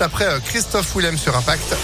Après euh, Christophe Willem sur Impact.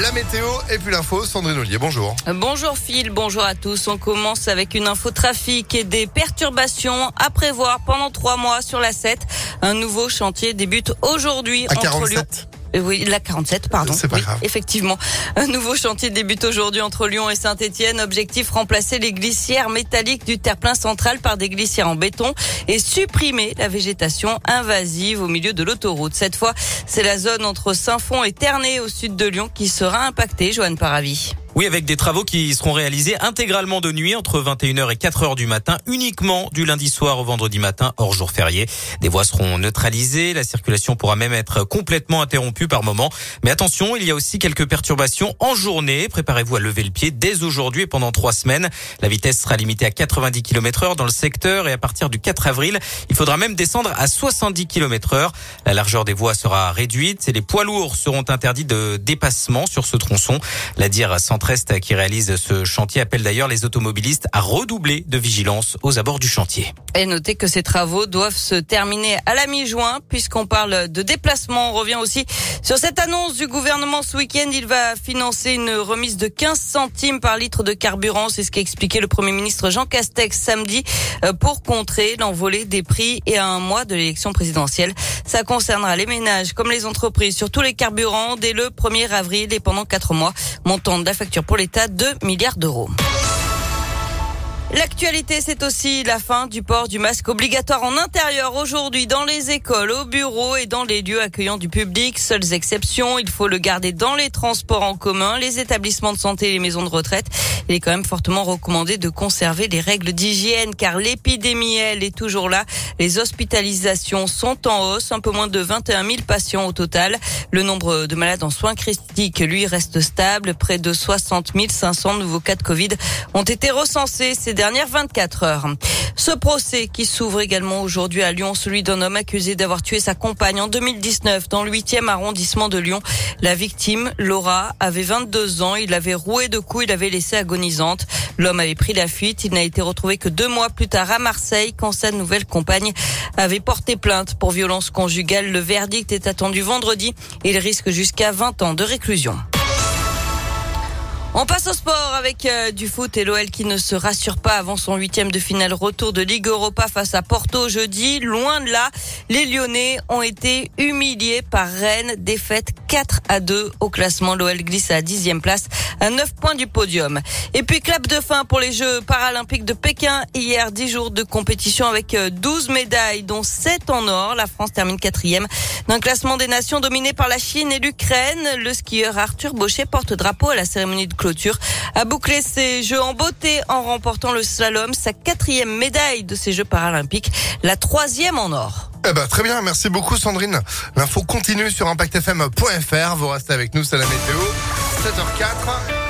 La météo et puis l'info, Sandrine Ollier, bonjour. Bonjour Phil, bonjour à tous. On commence avec une info trafic et des perturbations à prévoir pendant trois mois sur la 7. Un nouveau chantier débute aujourd'hui À entre 47 Lyon. Euh, Oui, la 47, pardon. C'est pas Oui, grave. Effectivement. Un nouveau chantier débute aujourd'hui entre Lyon et Saint-Etienne. Objectif, remplacer les glissières métalliques du terre-plein central par des glissières en béton et supprimer la végétation invasive au milieu de l'autoroute. Cette fois, c'est la zone entre Saint-Fond et Ternay au sud de Lyon qui sera impactée, Joanne Paravi. Oui, avec des travaux qui seront réalisés intégralement de nuit entre 21h et 4h du matin, uniquement du lundi soir au vendredi matin, hors jour férié. Des voies seront neutralisées, la circulation pourra même être complètement interrompue par moment. Mais attention, il y a aussi quelques perturbations en journée. Préparez-vous à lever le pied dès aujourd'hui et pendant trois semaines. La vitesse sera limitée à 90 km heure dans le secteur et à partir du 4 avril, il faudra même descendre à 70 km heure. La largeur des voies sera réduite et les poids lourds seront interdits de dépassement sur ce tronçon. La DIR Centre-Est qui réalise ce chantier appelle d'ailleurs les automobilistes à redoubler de vigilance aux abords du chantier. Et notez que ces travaux doivent se terminer à la mi-juin, puisqu'on parle de déplacement. On revient aussi sur cette annonce du gouvernement ce week-end. Il va financer une remise de 15 centimes par litre de carburant. C'est ce qu'a expliqué le Premier ministre Jean Castex samedi euh, pour contrer l'envolée des prix et à un mois de l'élection présidentielle. Ça concernera les ménages comme les entreprises sur tous les carburants dès le 1er avril et pendant quatre mois. Montant de la facture pour l'État 2 milliards d'euros. L'actualité, c'est aussi la fin du port du masque obligatoire en intérieur aujourd'hui dans les écoles, au bureau et dans les lieux accueillants du public. Seules exceptions, il faut le garder dans les transports en commun, les établissements de santé et les maisons de retraite. Il est quand même fortement recommandé de conserver les règles d'hygiène car l'épidémie, elle, est toujours là. Les hospitalisations sont en hausse, un peu moins de 21 000 patients au total. Le nombre de malades en soins critiques, lui, reste stable. Près de 60 500 nouveaux cas de Covid ont été recensés ces dernières 24 heures. Ce procès qui s'ouvre également aujourd'hui à Lyon, celui d'un homme accusé d'avoir tué sa compagne en 2019 dans le 8e arrondissement de Lyon. La victime, Laura, avait 22 ans. Il l'avait roué de coups, il l'avait laissée agonisante. L'homme avait pris la fuite. Il n'a été retrouvé que deux mois plus tard à Marseille quand sa nouvelle compagne avait porté plainte pour violence conjugale. Le verdict est attendu vendredi il risque jusqu'à 20 ans de réclusion. On passe au sport avec euh, du foot et l'OL qui ne se rassure pas avant son huitième de finale retour de Ligue Europa face à Porto jeudi. Loin de là, les Lyonnais ont été humiliés par Rennes, défaite 4 à 2 au classement. L'OL glisse à la dixième place à 9 points du podium. Et puis clap de fin pour les Jeux paralympiques de Pékin. Hier, 10 jours de compétition avec euh, 12 médailles, dont 7 en or. La France termine quatrième d'un classement des nations dominé par la Chine et l'Ukraine. Le skieur Arthur Baucher porte drapeau à la cérémonie de clôture a bouclé ses Jeux en beauté en remportant le slalom, sa quatrième médaille de ces Jeux paralympiques, la troisième en or. Eh ben, très bien, merci beaucoup Sandrine. L'info continue sur impactfm.fr. Vous restez avec nous, c'est la météo. 7h04.